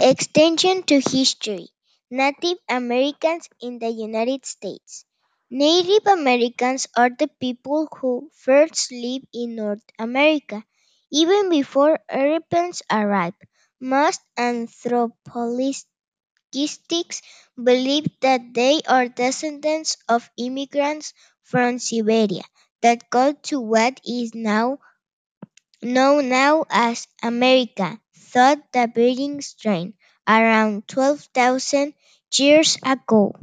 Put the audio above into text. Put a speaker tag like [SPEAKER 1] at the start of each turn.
[SPEAKER 1] Extension to history Native Americans in the United States. Native Americans are the people who first lived in North America, even before Europeans arrived. Most anthropologists believe that they are descendants of immigrants from Siberia that got to what is now known now as America thought the Bering Strait around 12,000 years ago.